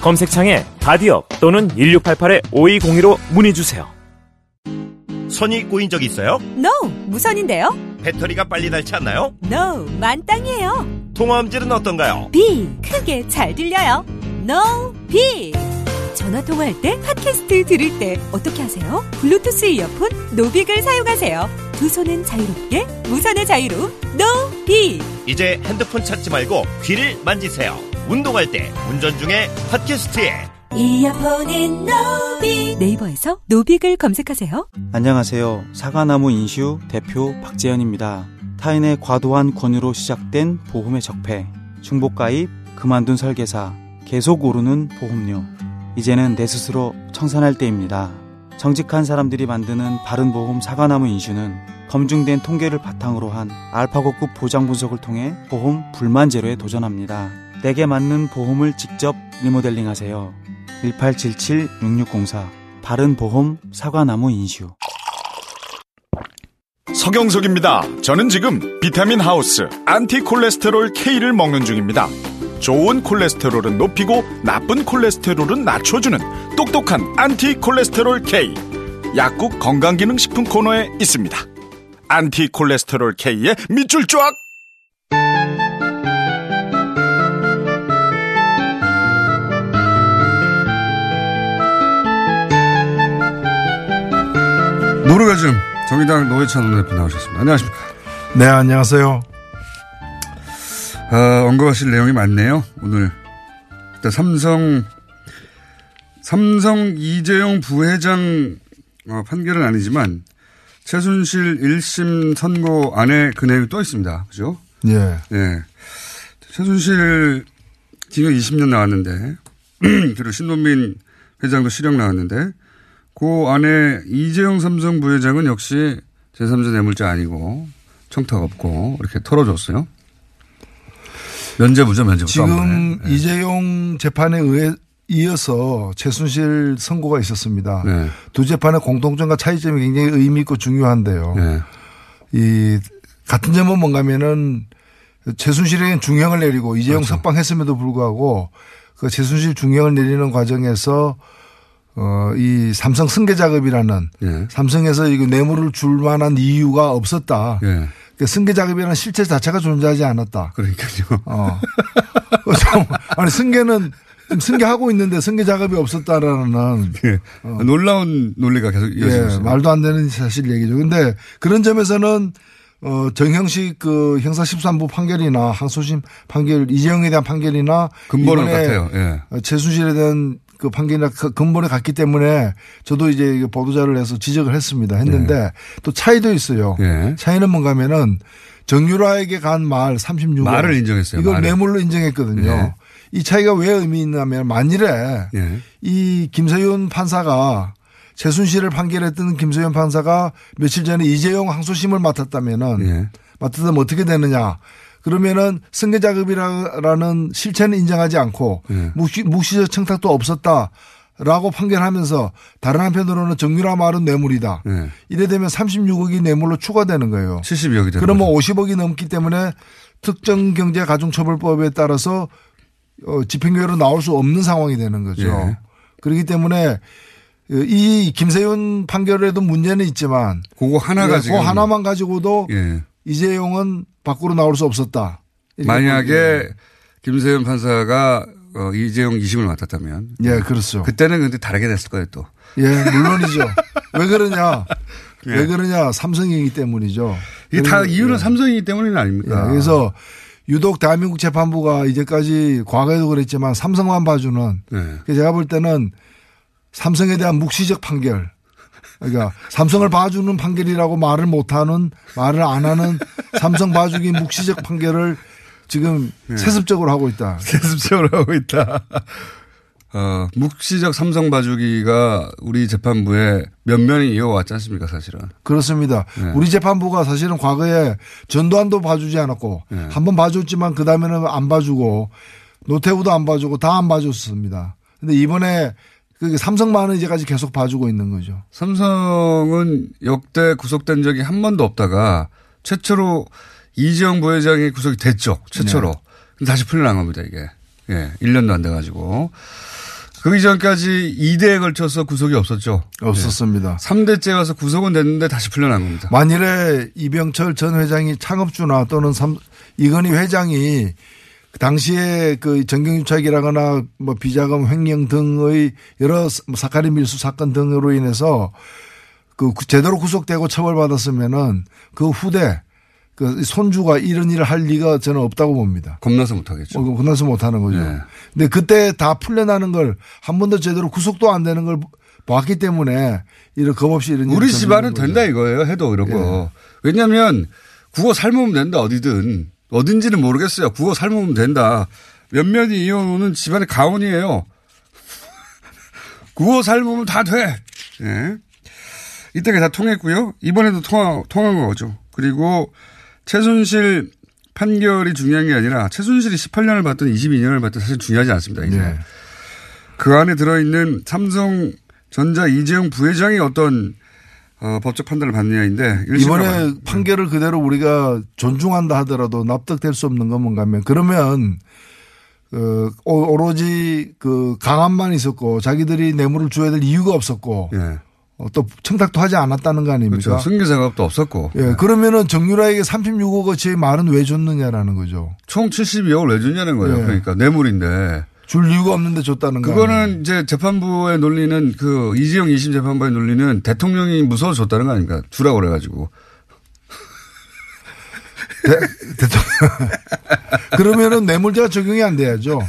검색창에 바디업 또는 1688-5202로 문의주세요 손이 꼬인 적 있어요? No, 무선인데요? 배터리가 빨리 닳지 않나요? No, 만땅이에요. 통화음질은 어떤가요? Big, 크게 잘 들려요. 노빅. 전화 통화할 때 팟캐스트 들을 때 어떻게 하세요? 블루투스 이어폰 노빅을 사용하세요. 두 손은 자유롭게 무선의 자유로 No, B. 이제 핸드폰 찾지 말고 귀를 만지세요. 운동할 때, 운전 중에 팟캐스트에 이어폰인 노빅. 네이버에서 노빅을 검색하세요. 안녕하세요. 사과나무 인슈 대표 박재현입니다. 타인의 과도한 권유로 시작된 보험의 적폐, 중복가입, 그만둔 설계사, 계속 오르는 보험료. 이제는 내 스스로 청산할 때입니다. 정직한 사람들이 만드는 바른보험 사과나무 인슈는 검증된 통계를 바탕으로 한 알파고급 보장 분석을 통해 보험 불만 제로에 도전합니다. 내게 맞는 보험을 직접 리모델링 하세요. 1877-6604 바른보험 사과나무 인슈 서경석입니다. 저는 지금 비타민 하우스 안티콜레스테롤 K를 먹는 중입니다. 좋은 콜레스테롤은 높이고 나쁜 콜레스테롤은 낮춰주는 똑똑한 안티콜레스테롤 K. 약국 건강기능식품 코너에 있습니다. 안티 콜레스테롤 K의 밑줄 쫙! 노르가즘 정의당 노회찬 원내대표 나오셨습니다. 안녕하십니까. 네, 안녕하세요. 어, 언급하실 내용이 많네요. 오늘 일단 삼성 삼성 이재용 부회장 어, 판결은 아니지만 최순실 1심 선고 안에 그 내용이 또 있습니다. 그죠? 예. 예. 최순실 징역 20년 나왔는데 그리고 신동민 회장도 실형 나왔는데 그 안에 이재용 삼성 부회장은 역시 제3자 뇌물자 아니고 청탁 없고 이렇게 털어줬어요. 면제부죠, 면제부. 지금 네. 이재용 재판에 의해 이어서 최순실 선고가 있었습니다. 네. 두 재판의 공통점과 차이점이 굉장히 의미 있고 중요한데요. 네. 이 같은 점은 뭔가면은 최순실에겐 중형을 내리고 이재용 그렇죠. 석방했음에도 불구하고 그 최순실 중형을 내리는 과정에서 어, 이 삼성 승계 작업이라는 예. 삼성에서 이거 뇌물을 줄 만한 이유가 없었다. 예. 그 승계 작업이라는 실체 자체가 존재하지 않았다. 그러니까요. 어. 어, 참, 아니 승계는 승계하고 있는데 승계 작업이 없었다라는 예. 놀라운 논리가 계속 예, 이어지고 말도 안 되는 사실 얘기죠. 근데 그런 점에서는 어, 정형식 그 형사 13부 판결이나 항소심 판결 이재용에 대한 판결이나 근본은 같아요. 예. 어, 최순실에 대한 그 판결이나 그 근본에 갔기 때문에 저도 이제 보도자를 내서 지적을 했습니다. 했는데 또 차이도 있어요. 예. 차이는 뭔가 하면은 정유라에게 간 말 36억. 말을 인정했어요, 이걸 말을. 뇌물로 인정했거든요. 예. 이 차이가 왜 의미 있냐면 만일에 예. 이 김세윤 판사가 최순실을 판결했던 김세윤 판사가 며칠 전에 이재용 항소심을 맡았다면은 예. 맡았다면 어떻게 되느냐. 그러면은 승계 작업이라는 실체는 인정하지 않고 예. 묵시, 묵시적 청탁도 없었다 라고 판결하면서 다른 한편으로는 정유라 말은 뇌물이다. 예. 이래 되면 36억이 뇌물로 추가되는 거예요. 70여기 되는 그러면 거죠. 50억이 넘기 때문에 특정 경제 가중처벌법에 따라서 어, 집행유예로 나올 수 없는 상황이 되는 거죠. 예. 그렇기 때문에 이 김세윤 판결에도 문제는 있지만 그거 하나가 예, 그 하나만 가지고도 예. 이재용은 밖으로 나올 수 없었다. 만약에 김세현 판사가 어, 이재용 2심을 맡았다면 예, 그렇죠. 그때는 근데 다르게 됐을 거예요 또. 예, 물론이죠. 왜 그러냐? 예. 왜 그러냐? 삼성이기 때문이죠. 이게 다 그리고, 이유는 예. 삼성이기 때문이 아닙니까? 예, 그래서 유독 대한민국 재판부가 이제까지 과거에도 그랬지만 삼성만 봐주는 예. 그래서 제가 볼 때는 삼성에 대한 묵시적 판결. 그러니까 삼성을 봐주는 판결이라고 말을 못하는 말을 안 하는 삼성 봐주기 묵시적 판결을 지금 세습적으로 하고 있다. 세습적으로 하고 있다. 어, 묵시적 삼성 봐주기가 우리 재판부에 면면이 이어왔지 않습니까, 사실은. 그렇습니다. 네. 우리 재판부가 사실은 과거에 전두환도 봐주지 않았고 네. 한번 봐줬지만 그 다음에는 안 봐주고 노태우도 안 봐주고 다 안 봐줬습니다. 근데 이번에 그 삼성만은 이제까지 계속 봐주고 있는 거죠. 삼성은 역대 구속된 적이 한 번도 없다가 최초로 이재용 부회장이 구속이 됐죠. 최초로. 근데 다시 풀려난 겁니다, 이게. 예, 1년도 안 돼가지고. 그 이전까지 2대에 걸쳐서 구속이 없었죠. 없었습니다. 3대째 와서 구속은 됐는데 다시 풀려난 겁니다. 만일에 이병철 전 회장이 창업주나 또는 삼, 이건희 회장이 그 당시에 그 정경유착이라거나 뭐 비자금 횡령 등의 여러 뭐 사카린 밀수 사건 등으로 인해서 그 구- 제대로 구속되고 처벌받았으면은 그 후대 그 손주가 이런 일을 할 리가 저는 없다고 봅니다. 겁나서 못하겠죠. 어, 그나서 못하는 거죠. 네. 근데 그때 다 풀려나는 걸 한 번도 제대로 구속도 안 되는 걸 봤기 때문에 이런 겁 없이 이런 우리 집안은 된다. 이거예요. 해도 이런 거. 왜냐하면 국어 삶으면 된다 어디든 어딘지는 모르겠어요. 국어 삶으면 된다. 몇몇이 이혼은 집안의 가훈이에요. 국어 삶으면 다 돼. 예. 이때가 다 통했고요. 이번에도 통화, 통한 거죠. 그리고 최순실 판결이 중요한 게 아니라 최순실이 18년을 받든 22년을 받든 사실 중요하지 않습니다. 이제. 네. 그 안에 들어있는 삼성전자 이재용 부회장이 어떤 어, 법적 판단을 받느냐인데 이번에 봐요. 판결을 그대로 우리가 존중한다 하더라도 납득될 수 없는 건 뭔가 하면 그러면 그 오- 오로지 그 강압만 있었고 자기들이 뇌물을 줘야 될 이유가 없었고 예. 어, 또 청탁도 하지 않았다는 거 아닙니까? 그렇죠. 승계 작업도 없었고 예, 그러면은 정유라에게 36억 어치의 말은 왜 줬느냐라는 거죠. 총 72억을 왜 줬냐는 거예요. 예. 그러니까 뇌물인데 줄 이유가 없는데 줬다는 거. 아니에요? 그거는 이제 재판부의 논리는 그 이재용 2심 재판부의 논리는 대통령이 무서워 줬다는 거 아닙니까? 주라고 그래가지고 그러면은 뇌물죄가 적용이 안 돼야죠.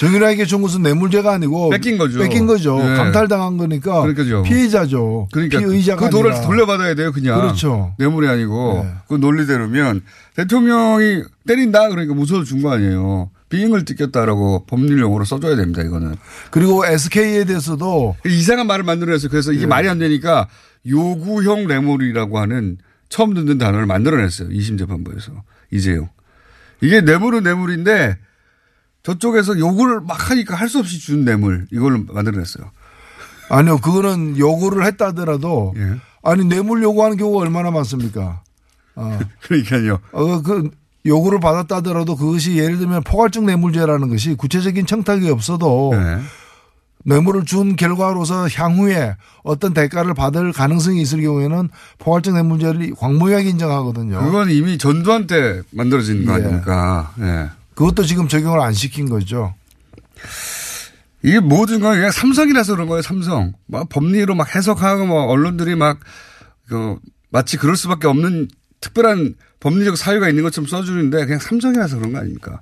정유라에게 준 것은 뇌물죄가 아니고 뺏긴 거죠. 뺏긴 거죠. 네. 강탈당한 거니까 그러니까요. 피해자죠. 그러니까 피의자가 그 돈을. 돌려받아야 돼요, 그냥. 그렇죠. 뇌물이 아니고 네. 그 논리대로면 대통령이 때린다 그러니까 무서워 준 거 아니에요. 비행을 뜯겼다라고 법률 용어로 써줘야 됩니다, 이거는. 그리고 SK에 대해서도 이상한 말을 만들어냈어요. 그래서 네. 이게 말이 안 되니까 요구형 뇌물이라고 하는 처음 듣는 단어를 만들어냈어요. 2심 재판부에서. 이재용. 이게 뇌물은 뇌물인데 저쪽에서 요구를 막 하니까 할 수 없이 준 뇌물 이걸 만들어냈어요. 아니요, 그거는 요구를 했다 하더라도 예. 아니 뇌물 요구하는 경우가 얼마나 많습니까? 어, 그러니까요. 어, 그 요구를 받았다 하더라도 그것이 예를 들면 포괄적 뇌물죄라는 것이 구체적인 청탁이 없어도 네. 뇌물을 준 결과로서 향후에 어떤 대가를 받을 가능성이 있을 경우에는 포괄적 뇌물죄를 광범위하게 인정하거든요. 그건 이미 전두환 때 만들어진 거 예. 아닙니까? 예. 그것도 지금 적용을 안 시킨 거죠. 이게 모든 건 그냥 삼성이라서 그런 거예요, 삼성. 막 법리로 막 해석하고 뭐 언론들이 막, 그, 마치 그럴 수밖에 없는 특별한 법리적 사유가 있는 것처럼 써주는데 그냥 삼성이라서 그런 거 아닙니까?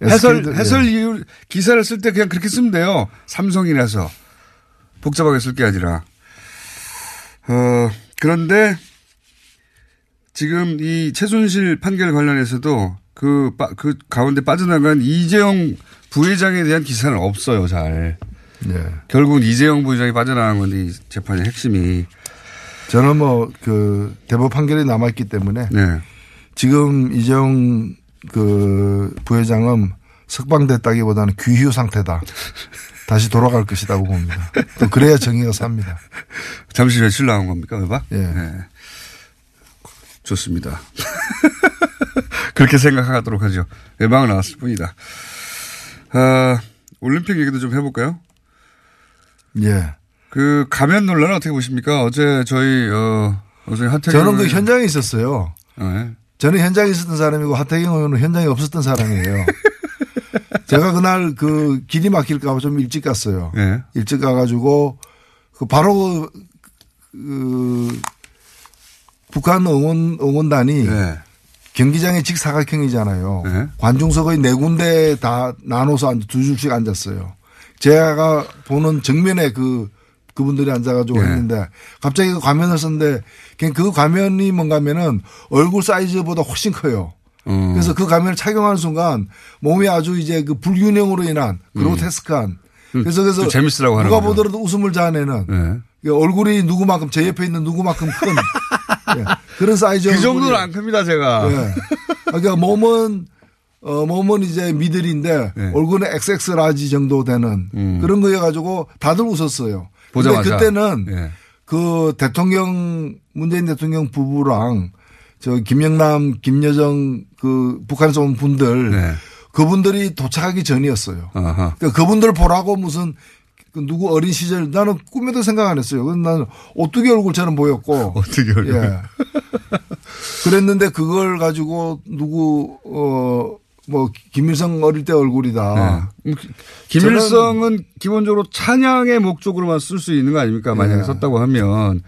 해설, SK 도, 예. 해설 이유, 기사를 쓸 때 그냥 그렇게 쓰면 돼요. 삼성이라서. 복잡하게 쓸 게 아니라. 어, 그런데 지금 이 최순실 판결 관련해서도 그, 빠- 그 가운데 빠져나간 이재용 부회장에 대한 기사는 없어요, 잘. 네. 결국은 이재용 부회장이 빠져나간 건데 이 재판의 핵심이. 저는 뭐 그 대법 판결이 남아있기 때문에 네. 지금 이정 그 부회장은 석방됐다기보다는 귀휴 상태다. 다시 돌아갈 것이라고 봅니다. 또 그래야 정의가 삽니다. 잠시 며칠 나온 겁니까, 외박? 예. 네. 좋습니다. 그렇게 생각하도록 하죠. 외박은 나왔을 뿐이다. 아, 올림픽 얘기도 좀 해볼까요? 예. 그 가면 논란은 어떻게 보십니까? 어제 저희 어 어제 하태경 저는 그 현장에 있었어요. 네. 저는 현장에 있었던 사람이고 하태경 의원은 현장에 없었던 사람이에요. 제가 그날 그 길이 막힐까 봐 좀 일찍 갔어요. 네. 일찍 가가지고 그 바로 그, 그 북한 응원 응원단이 네. 경기장의 직사각형이잖아요. 네. 관중석의 네 군데 다 나눠서 앉- 두 줄씩 앉았어요. 제가 보는 정면에 그 그분들이 앉아가지고 네. 했는데 갑자기 그 가면을 썼는데 그냥 그 가면이 뭔가 하면은 얼굴 사이즈보다 훨씬 커요. 어. 그래서 그 가면을 착용하는 순간 몸이 아주 이제 그 불균형으로 인한 음. 그로테스크한 그래서 그래서 좀 재밌으라고 누가. 보더라도 웃음을 자아내는 네. 그 얼굴이 누구만큼 제 옆에 있는 누구만큼 큰 예, 그런 사이즈 그 정도는 안 큽니다, 제가. 예. 그러니까 몸은 어 몸은 이제 middle인데 네. 얼굴은 XX large 정도 되는 음. 그런 거여 가지고 다들 웃었어요. 근데 보자마자. 그때는 예. 그 대통령 문재인 대통령 부부랑 저 김영남 김여정 그 북한에서 온 분들 네. 그분들이 도착하기 전이었어요. 그러니까 그분들 보라고 무슨 그 누구 어린 시절 나는 꿈에도 생각 안 했어요. 나는 오뚜기 얼굴처럼 보였고 어떻게 얼굴. 예. 그랬는데 그걸 가지고 누구 어 뭐 김일성 어릴 때 얼굴이다. 네. 김일성은 기본적으로 찬양의 목적으로만 쓸 수 있는 거 아닙니까? 만약에 예. 썼다고 하면.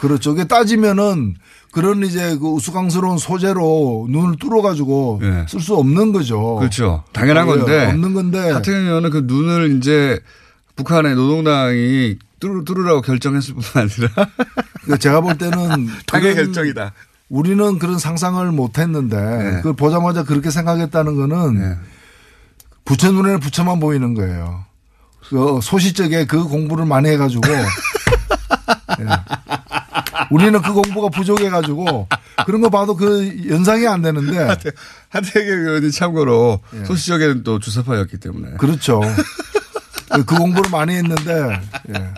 그렇죠. 그게 따지면은 그런 이제 그 우스꽝스러운 소재로 눈을 뚫어가지고 예. 쓸수 없는 거죠. 그렇죠. 당연한 예, 건데. 없는 건데. 하태경 의원은 그 눈을 이제 북한의 노동당이 뚫, 뚫으라고 결정했을 뿐만 아니라. 그러니까 제가 볼 때는 당의 결정이다. 우리는 그런 상상을 못 했는데 네. 그걸 보자마자 그렇게 생각했다는 거는 네. 부처 눈에는 부처만 보이는 거예요. 그 소시적에 그 공부를 많이 해가지고 예. 우리는 그 공부가 부족해가지고 그런 거 봐도 그 연상이 안 되는데 하태경 의원이 참고로 소시적에는 또 주사파였기 때문에. 그렇죠. 그 공부를 많이 했는데 예.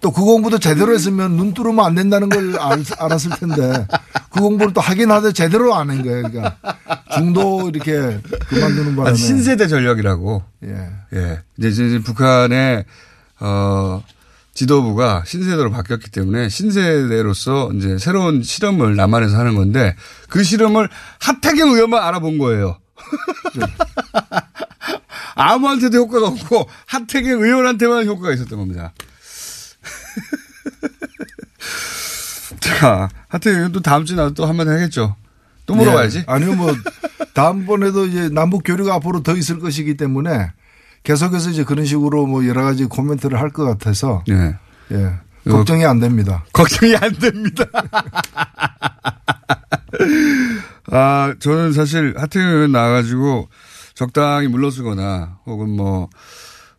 또그 공부도 제대로 했으면 눈 뚫으면 안 된다는 걸 알, 알았을 텐데 그 공부를 또 하긴 하되 제대로 안 한 거예요. 그러니까 중도 이렇게 그만두는 바람에 신세대 전략이라고. 예. 예. 이제, 이제 북한의, 어, 지도부가 신세대로 바뀌었기 때문에 신세대로서 이제 새로운 실험을 남한에서 하는 건데 그 실험을 하태경 의원만 알아본 거예요. 아무한테도 효과가 없고 하태경 의원한테만 효과가 있었던 겁니다. 자, 하태경 의원 또 다음 주에 나도 또 한마디 하겠죠. 또 물어봐야지. 예. 아니요, 뭐, 다음번에도 이제 남북 교류가 앞으로 더 있을 것이기 때문에 계속해서 이제 그런 식으로 뭐 여러 가지 코멘트를 할 것 같아서 예. 예. 걱정이 안 됩니다. 걱정이 안 됩니다. 아, 저는 사실 하태경 의원 나와가지고 적당히 물러서거나 혹은 뭐,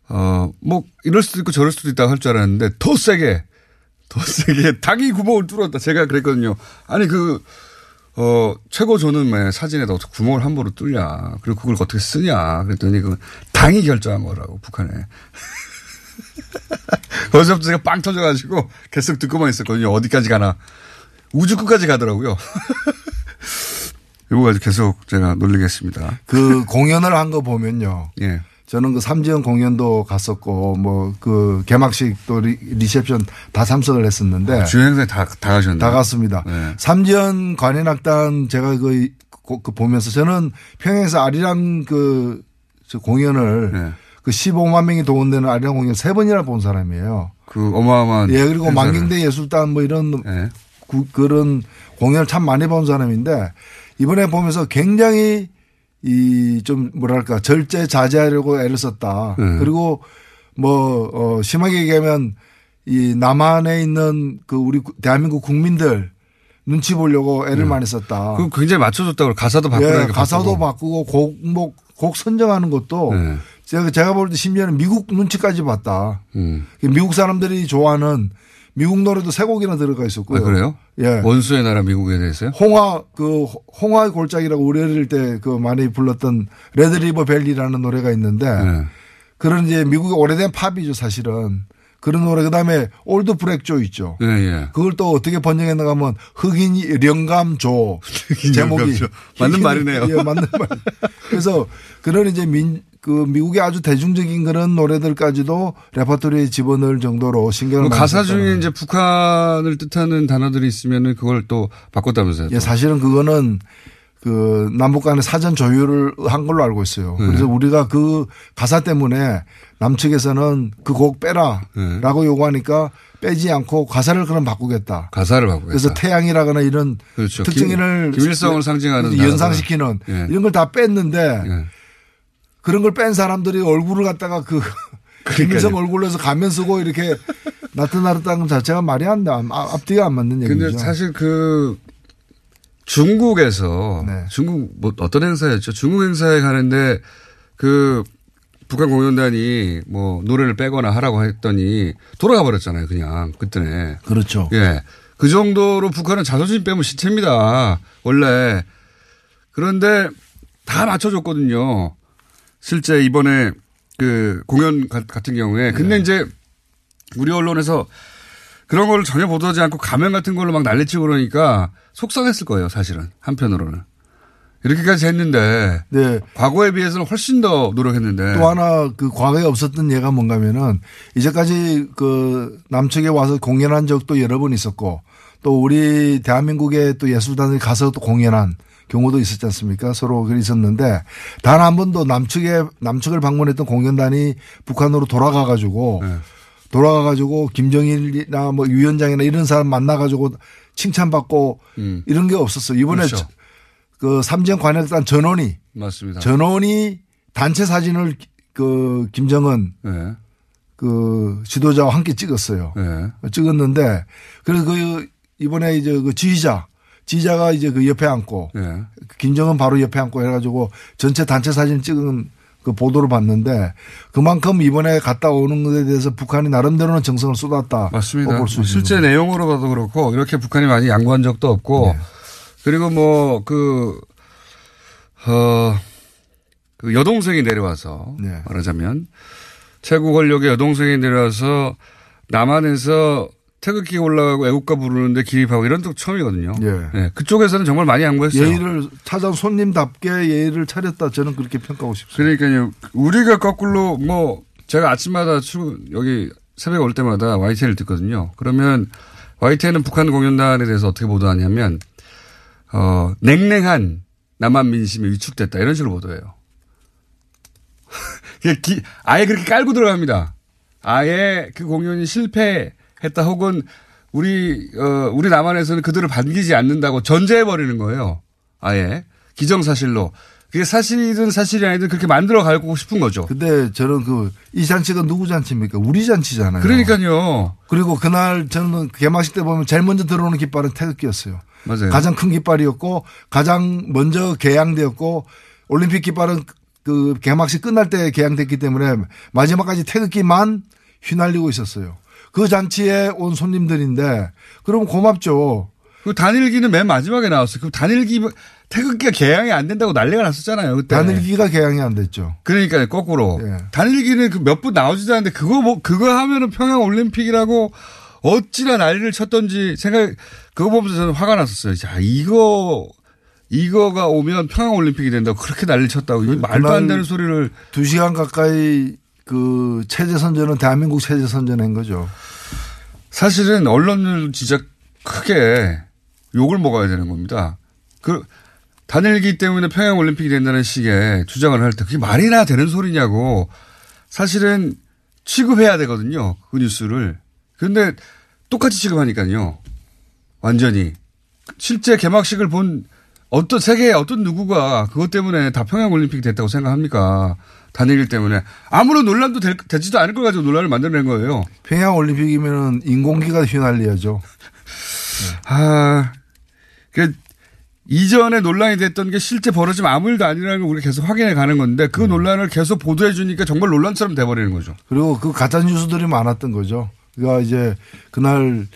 어, 뭐, 이럴 수도 있고 저럴 수도 있다고 할 줄 알았는데 더 세게, 더 세게 당이 구멍을 뚫었다. 제가 그랬거든요. 아니, 그, 어, 최고 존엄의 사진에다 어떻게 구멍을 함부로 뚫냐. 그리고 그걸 어떻게 쓰냐. 그랬더니 그 당이 결정한 거라고, 북한에. 거기서부터 제가 빵 터져가지고 계속 듣고만 있었거든요. 어디까지 가나. 우주 끝까지 가더라고요. 이거 가지고 계속 제가 놀리겠습니다. 그 공연을 한 거 보면요. 예. 저는 그 삼지연 공연도 갔었고 뭐 그 개막식 또 리, 리셉션 다 참석을 했었는데 주요 행사에 다, 다 가셨네요. 다 갔습니다. 네. 삼지연 관현악단 제가 그, 그- 그 보면서 저는 평양에서 아리랑 그, 저 공연을 네. 그 15만 명이 동원되는 아리랑 공연 세 번이나 본 사람이에요. 그 어마어마한. 예, 그리고. 만경대 예술단 뭐 이런 예. 구- 그런 공연을 참 많이 본 사람인데 이번에 보면서 굉장히 이 좀 뭐랄까 절제 자제하려고 애를 썼다. 네. 그리고 뭐, 어, 심하게 얘기하면 이 남한에 있는 그 우리 구- 대한민국 국민들 눈치 보려고 애를 많이 썼다. 그 굉장히 맞춰줬다고 가사도 예, 바꾸라니까. 가사도 바꾸고. 바꾸고 곡목, 곡 선정하는 것도 네. 제가, 제가 볼 때 심지어는 미국 눈치까지 봤다. 음. 미국 사람들이 좋아하는 미국 노래도 세 곡이나 들어가 있었고요. 아, 그래요? 예. 원수의 나라 미국에 대해서요? 홍화 그 홍화의 골짜기라고 우리 어릴 때 그 많이 불렀던 Red River Valley라는 노래가 있는데 네. 그런 이제 미국의 오래된 팝이죠 사실은 그런 노래 그다음에 Old Black Joe 있죠. 예, 예. 그걸 또 어떻게 번역했는가 하면 흑인 영감조 제목이. 맞는 말이네요. 예, 맞는 말. 그래서 그런 이제 민 그 미국의 아주 대중적인 그런 노래들까지도 레퍼토리에 집어넣을 정도로 신경을 그 많이 가사 중에 이제 북한을 뜻하는 단어들이 있으면은 그걸 또 바꿨다면서요. 예, 사실은 그거는 그 남북 간의 사전 조율을 한 걸로 알고 있어요. 네. 그래서 우리가 그 가사 때문에 남측에서는 그 곡 빼라라고 요구하니까 빼지 않고 가사를 그럼 바꾸겠다. 가사를 바꾸겠다. 그래서 태양이라거나 이런 그렇죠. 특징을 김- 김일성을 상징하는 연상시키는. 예. 이런 걸 다 뺐는데 예. 그런 걸 뺀 사람들이 얼굴을 갖다가 그 김일성 얼굴로 해서 가면 쓰고 이렇게 나타나렸다는 것 자체가 말이 안 돼. 앞- 앞뒤가 안 맞는 얘기죠. 근데 사실 그 중국에서 네. 중국 뭐 어떤 행사였죠? 중국 행사에 가는데 그 북한 공연단이 뭐 노래를 빼거나 하라고 했더니 돌아가 버렸잖아요. 그냥 그때네. 그렇죠. 예. 그 정도로 북한은 자존심 빼면 시체입니다. 원래. 그런데 다 맞춰줬거든요. 실제 이번에 그 공연 가- 같은 경우에. 근데 네. 이제 우리 언론에서 그런 걸 전혀 보도하지 않고 가면 같은 걸로 막 난리치고 그러니까 속상했을 거예요. 사실은. 한편으로는. 이렇게까지 했는데. 네. 과거에 비해서는 훨씬 더 노력했는데. 또 하나 그 과거에 없었던 예가 뭔가면은 이제까지 그 남측에 와서 공연한 적도 여러 번 있었고 또 우리 대한민국의 또 예술단이 가서 또 공연한 경우도 있었지 않습니까? 서로 그 있었는데 단 한 번도 남측에 남측을 방문했던 공연단이 북한으로 돌아가 가지고 네. 돌아가 가지고 김정일이나 뭐 위원장이나 이런 사람 만나 가지고 칭찬받고 음. 이런 게 없었어요. 이번에 그렇죠. 저- 그 삼정 관역단 전원이 맞습니다. 전원이 단체 사진을 그 김정은 네. 그 지도자와 함께 찍었어요. 네. 찍었는데 그래서 그 이번에 이제 그 지휘자 지휘자가 이제 그 옆에 앉고 네. 김정은 바로 옆에 앉고 해가지고 전체 단체 사진 찍은 그 보도를 봤는데 그만큼 이번에 갔다 오는 것에 대해서 북한이 나름대로는 정성을 쏟았다. 맞습니다. 뭐 있는 실제 거죠. 내용으로 봐도 그렇고 이렇게 북한이 많이 양보한 적도 없고 네. 그리고 뭐 그, 어, 그 여동생이 내려와서 네. 말하자면 최고 권력의 여동생이 내려와서 남한에서 태극기 올라가고 애국가 부르는데 기립하고 이런 적 처음이거든요. 예. 네, 그쪽에서는 정말 많이 양보했어요. 예의를 찾아온 손님답게 예의를 차렸다 저는 그렇게 평가하고 싶습니다. 그러니까요. 우리가 거꾸로 뭐 제가 아침마다 출근 여기 새벽에 올 때마다 YTN을 듣거든요. 그러면 YTN은 북한 공연단에 대해서 어떻게 보도하냐면 어 냉랭한 남한 민심이 위축됐다 이런 식으로 보도해요. 아예 그렇게 깔고 들어갑니다. 아예 그 공연이 실패 했다 혹은 우리 어 우리 남한에서는 그들을 반기지 않는다고 전제해 버리는 거예요. 아예 기정사실로 그게 사실이든 사실이 아니든 그렇게 만들어 가고 싶은 거죠. 근데 저는 그 이 잔치가 누구 잔치입니까? 우리 잔치잖아요. 그러니까요. 그리고 그날 저는 개막식 때 보면 제일 먼저 들어오는 깃발은 태극기였어요. 맞아요. 가장 큰 깃발이었고 가장 먼저 개양되었고 올림픽 깃발은 그 개막식 끝날 때 개양됐기 때문에 마지막까지 태극기만 휘날리고 있었어요. 그 잔치에 온 손님들인데 그럼 고맙죠. 그 단일기는 맨 마지막에 나왔어요. 그 단일기 태극기가 개양이 안 된다고 난리가 났었잖아요. 그때. 단일기가 개양이 안 됐죠. 그러니까요. 거꾸로. 예. 단일기는 그 몇 분 나오지도 않는데 그거 뭐 그거 하면은 평양 올림픽이라고 어찌나 난리를 쳤던지 생각 그거 보면서 저는 화가 났었어요. 자, 이거 이거가 오면 평양 올림픽이 된다고 그렇게 난리를 쳤다고 말도 안 되는 소리를 두 시간 가까이 그 체제 선전은 대한민국 체제 선전한 거죠. 사실은 언론을 진짜 크게 욕을 먹어야 되는 겁니다. 그 단일기 때문에 평양 올림픽이 된다는 식의 주장을 할 때 그게 말이나 되는 소리냐고 사실은 취급해야 되거든요. 그 뉴스를. 그런데 똑같이 취급하니까요. 완전히. 실제 개막식을 본 어떤 세계의 어떤 누구가 그것 때문에 다 평양 올림픽이 됐다고 생각합니까? 단일기 때문에 아무런 논란도 될, 되지도 않을 걸 가지고 논란을 만들어낸 거예요. 평양 올림픽이면은 인공기가 휘날려야죠. 아, 그 이전에 논란이 됐던 게 실제 벌어지면 아무 일도 아니라는 걸 우리가 계속 확인해 가는 건데 그 논란을 계속 보도해 주니까 정말 논란처럼 돼버리는 거죠. 그리고 그 가짜 뉴스들이 많았던 거죠. 그러니까 이제 그날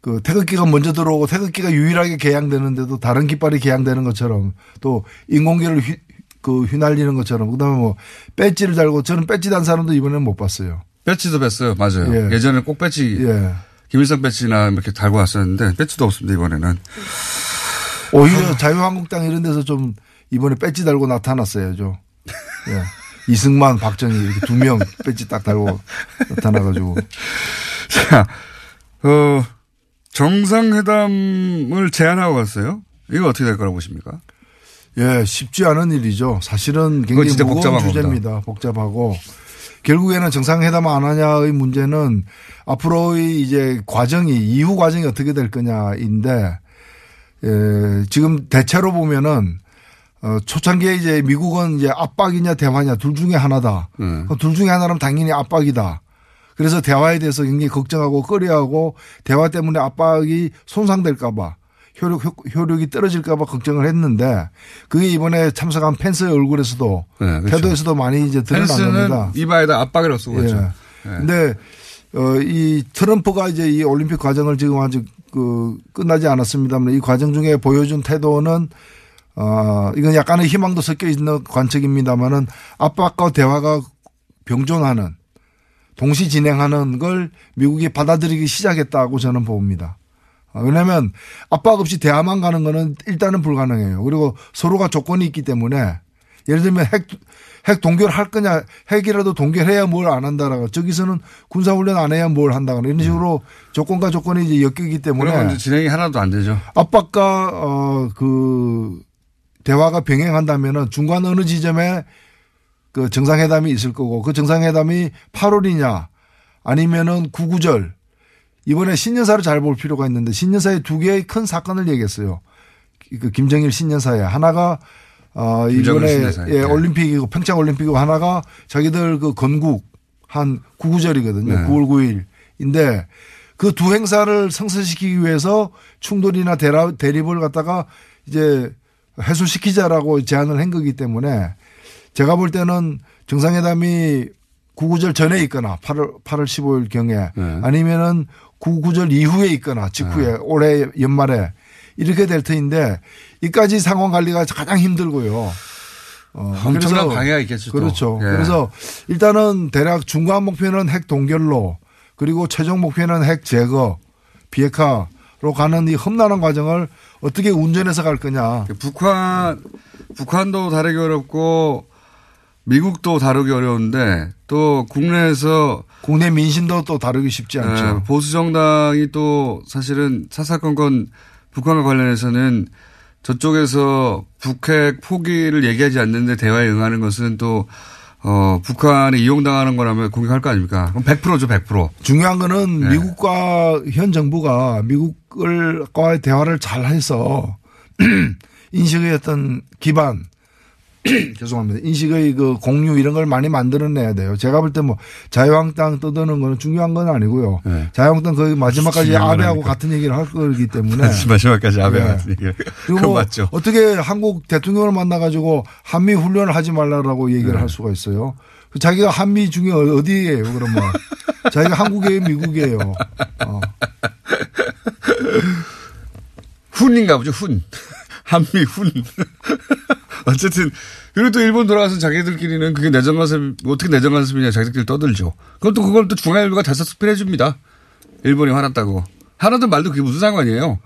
그 태극기가 먼저 들어오고 태극기가 유일하게 개양되는데도 다른 깃발이 개양되는 것처럼 또 인공기를 휘, 그 휘날리는 것처럼 그다음에 뭐 배지를 달고 저는 배지 단 사람도 이번에는 못 봤어요. 배지도 뺐어요. 맞아요. 예. 예. 전에꼭 배지, 예. 김일성 배지나 이렇게 달고 왔었는데 배지도 없습니다. 이번에는. 오히려 자유한국당 이런 데서 좀 이번에 배지 달고 나타났어야죠. 예. 이승만, 박정희 이렇게 두 명 배지 딱 달고 나타나가지고 자, 어, 정상회담을 제안하고 갔어요. 이거 어떻게 될 거라고 보십니까? 예, 쉽지 않은 일이죠. 사실은 굉장히 무거운 복잡한 겁니다. 주제입니다. 복잡하고 결국에는 정상회담 안 하냐의 문제는 앞으로의 이제 과정이 이후 과정이 어떻게 될 거냐인데 예, 지금 대체로 보면은 어, 초창기에 이제 미국은 이제 압박이냐 대화냐 둘 중에 하나다. 음. 그둘 중에 하나는 당연히 압박이다. 그래서 대화에 대해서 굉장히 걱정하고 꺼려하고 대화 때문에 압박이 손상될까봐 효력, 효- 효력이 떨어질까봐 걱정을 했는데 그게 이번에 참석한 펜스의 얼굴에서도 네, 그렇죠. 태도에서도 많이 이제 드러난 겁니다. 이바에다 압박이라고 쓰고 있죠. 예. 근데 어, 이 트럼프가 이제 이 올림픽 과정을 지금 아직 그 끝나지 않았습니다만 이 과정 중에 보여준 태도는 어, 이건 약간의 희망도 섞여 있는 관측입니다만은 압박과 대화가 병존하는 동시 진행하는 걸 미국이 받아들이기 시작했다고 저는 봅니다. 어, 왜냐하면 압박 없이 대화만 가는 거는 일단은 불가능해요. 그리고 서로가 조건이 있기 때문에 예를 들면 핵, 핵 동결할 거냐 핵이라도 동결해야 뭘 안 한다라고 저기서는 군사훈련 안 해야 뭘 한다거나 이런 식으로 조건과 조건이 이제 엮이기 때문에 그러면 이제 진행이 하나도 안 되죠. 압박과 어 그 대화가 병행한다면은 중간 어느 지점에 그 정상회담이 있을 거고 그 정상회담이 8월이냐 아니면은 구구절 이번에 신년사를 잘 볼 필요가 있는데 신년사에 두 개의 큰 사건을 얘기했어요. 그 김정일 신년사에 하나가 어 이번에 신년사에. 예, 네. 올림픽이고 평창 올림픽이고 하나가 자기들 그 건국 한 구구절이거든요. 네. 9월 9일인데 그 두 행사를 성사시키기 위해서 충돌이나 대라, 대립을 갖다가 이제 해소시키자라고 제안을 한 거기 때문에 제가 볼 때는 정상회담이 구구절 전에 있거나 8월 8월 15일 경에 네. 아니면은 구구절 이후에 있거나 직후에 올해 연말에 이렇게 될 터인데 이까지 상황 관리가 가장 힘들고요. 어, 엄청난 그래서 방해가 있겠죠. 또. 그렇죠. 예. 그래서 일단은 대략 중간 목표는 핵 동결로 그리고 최종 목표는 핵 제거 비핵화로 가는 이 험난한 과정을 어떻게 운전해서 갈 거냐. 북한 북한도 다루기 어렵고 미국도 다루기 어려운데 또 국내에서 국내 민심도 또 다루기 쉽지 않죠. 예, 보수 정당이 또 사실은 사사건건 북한과 관련해서는 저쪽에서 북핵 포기를 얘기하지 않는데 대화에 응하는 것은 또 어, 북한이 이용당하는 거라면 공격할 거 아닙니까? 그럼 100%죠, 100%. 중요한 거는 네. 미국과 현 정부가 미국과의 대화를 잘 해서 인식의 어떤 기반 죄송합니다. 인식의 그 공유 이런 걸 많이 만들어내야 돼요. 제가 볼 때 뭐 자유한국당 떠드는 거는 중요한 건 아니고요. 네. 자유한국당 거의 마지막까지 아베하고. 같은 얘기를 할 거기 때문에 마지막까지 아베 네. 같은 얘기를. 그리고 뭐 맞죠. 어떻게 한국 대통령을 만나가지고 한미 훈련을 하지 말라라고 얘기를 네. 할 수가 있어요. 그 자기가 한미 중에 어- 어디예요, 그러면? 자기가 한국이에요, 미국이에요. 어. 훈인가 보죠, 훈. 한미 훈. 어쨌든, 그리고 또 일본 돌아가서 자기들끼리는 그게 내정간섭, 어떻게 내정간섭이냐 자기들끼리 떠들죠. 그럼 또 그걸 또 중앙일보가 다섯 스피해 줍니다. 일본이 화났다고. 하나든 말도 그게 무슨 상관이에요.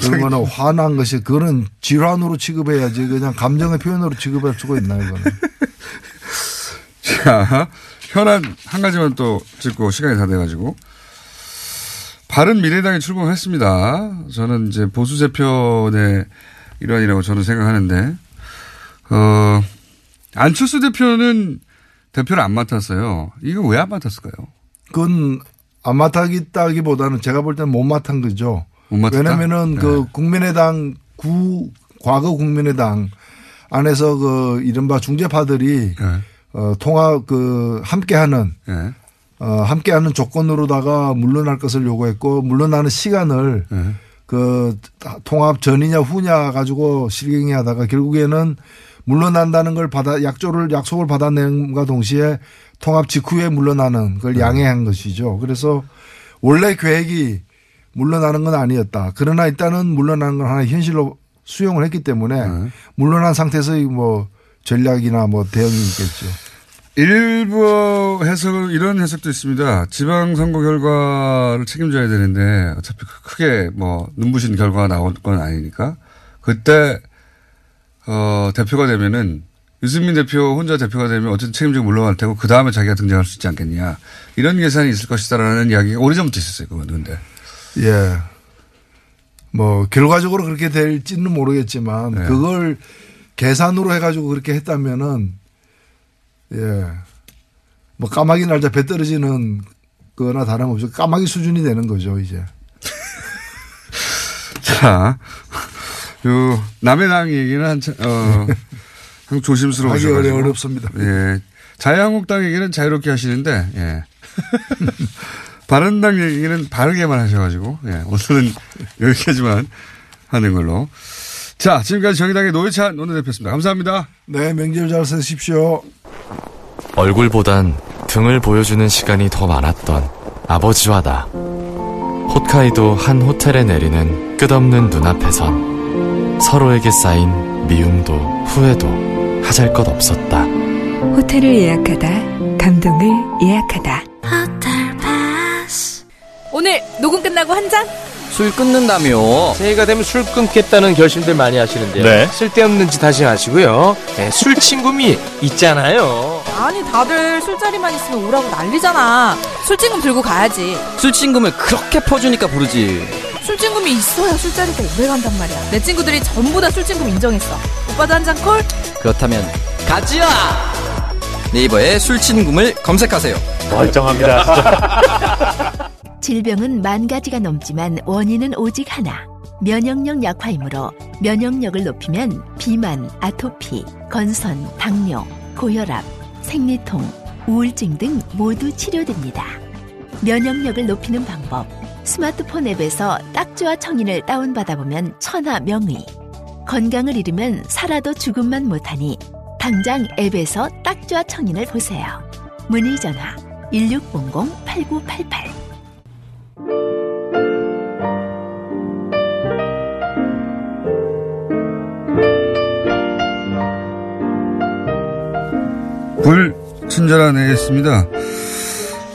그러면 화난 것이 그거는 질환으로 취급해야지 그냥 감정의 표현으로 취급할 수가 있나요, 그거는? 자, 현안 한 가지만 또 짚고 시간이 다 돼가지고. 바른 미래당이 출범했습니다. 저는 이제 보수 재편의 일환이라고 저는 생각하는데, 어, 안철수 대표는 대표를 안 맡았어요. 이거 왜 안 맡았을까요? 그건 안 맡았다기보다는 제가 볼 때는 못 맡은 거죠. 못 맡았다? 왜냐면은 네. 그 국민의당 구 과거 국민의당 안에서 그 이른바 중재파들이 네. 어 통합 그 함께하는 네. 어 함께하는 조건으로다가 물러날 것을 요구했고 물러나는 시간을 네. 그 통합 전이냐 후냐 가지고 실갱이 하다가 결국에는 물러난다는 걸 받아 약조를 약속을 받아낸과 동시에 통합 직후에 물러나는 네. 걸 양해한 것이죠. 그래서 원래 계획이 물러나는 건 아니었다. 그러나 일단은 물러나는 건 하나 현실로 수용을 했기 때문에 네. 물러난 상태에서 뭐 전략이나 뭐 대응이 있겠죠. 일부 해석은 이런 해석도 있습니다. 지방선거 결과를 책임져야 되는데 어차피 크게 뭐 눈부신 결과가 나올 건 아니니까 그때 어 대표가 되면은 유승민 대표 혼자 대표가 되면 어쨌든 책임지고 물러갈 테고 그 다음에 자기가 등장할 수 있지 않겠냐 이런 계산이 있을 것이다라는 이야기가 오래전부터 있었어요. 그건 근데 예. 뭐 결과적으로 그렇게 될지는 모르겠지만 네. 그걸 계산으로 해가지고 그렇게 했다면은 예. 뭐 까마귀 날자 배 떨어지는 거나 다름없이 까마귀 수준이 되는 거죠 이제. 자, 요 남의 당 얘기는 한참 어 참 하기 조심스러우셔 어려 가지고 어렵습니다. 예. 자유한국당 얘기는 자유롭게 하시는데, 예. 바른당 얘기는 바르게만 하셔가지고, 예. 오늘은 여기까지만 하는 걸로. 자, 지금까지 정의당의 노회찬 원내대표였습니다. 감사합니다. 네, 명절 잘 쓰십시오. 얼굴보단 등을 보여주는 시간이 더 많았던 아버지와 나. 홋카이도 한 호텔에 내리는 끝없는 눈앞에선 서로에게 쌓인 미움도 후회도 하잘 것 없었다. 호텔을 예약하다, 감동을 예약하다. 오늘 녹음 끝나고 한 잔? 술 끊는다며. 새해가 되면 술 끊겠다는 결심들 많이 하시는데요. 네. 쓸데없는 짓 하지 마시고요. 네, 술 친구미 있잖아요. 아니 다들 술자리만 있으면 오라고 난리잖아. 술친금 들고 가야지. 술 친구면 그렇게 퍼주니까 부르지. 술친금이 있어야 술자리가 오래 간단 말이야. 내 친구들이 전부 다 술친금 인정했어. 오빠도 한 잔 콜? 그렇다면 가지야. 네이버에 술 친구를 검색하세요. 멀쩡합니다. 진짜. 질병은 만 가지가 넘지만 원인은 오직 하나. 면역력 약화이므로 면역력을 높이면 비만, 아토피, 건선, 당뇨, 고혈압, 생리통, 우울증 등 모두 치료됩니다. 면역력을 높이는 방법. 스마트폰 앱에서 딱지와 청인을 다운받아보면 천하 명의. 건강을 잃으면 살아도 죽음만 못하니 당장 앱에서 딱지와 청인을 보세요. 문의 전화 1600-8988 불친절한 애였습니다.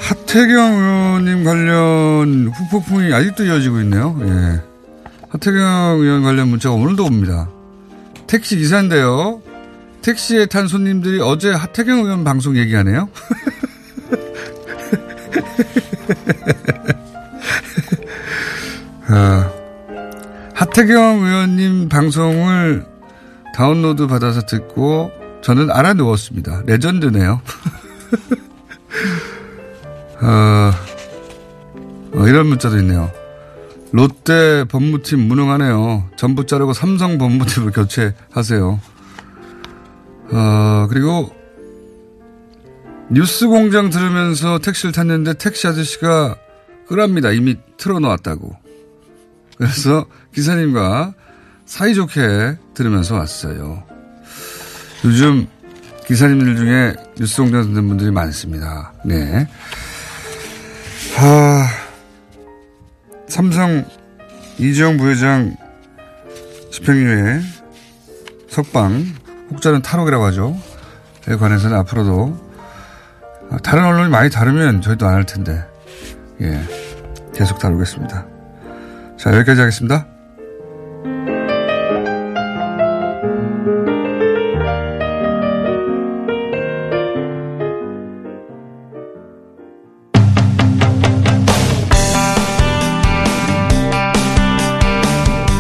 하태경 의원님 관련 후폭풍이 아직도 이어지고 있네요. 예. 하태경 의원 관련 문자가 오늘도 옵니다. 택시 기사인데요. 택시에 탄 손님들이 어제 하태경 의원 방송 얘기하네요. 아, 하태경 의원님 방송을 다운로드 받아서 듣고 저는 알아 누웠습니다. 레전드네요. 어, 어, 이런 문자도 있네요. 롯데 법무팀 무능하네요. 전부 자르고 삼성 법무팀을 교체하세요. 어, 그리고 뉴스 공장 들으면서 택시를 탔는데 택시 아저씨가 끄랍니다. 이미 틀어놓았다고. 그래서 기사님과 사이좋게 들으면서 왔어요. 요즘 기사님들 중에 뉴스 공장 듣는 분들이 많습니다. 네. 하, 삼성 이재용 부회장 집행유예 석방 혹자는 탈옥이라고 하죠. 에 관해서는 앞으로도 다른 언론이 많이 다르면 저희도 안 할 텐데 예 계속 다루겠습니다. 자 여기까지 하겠습니다.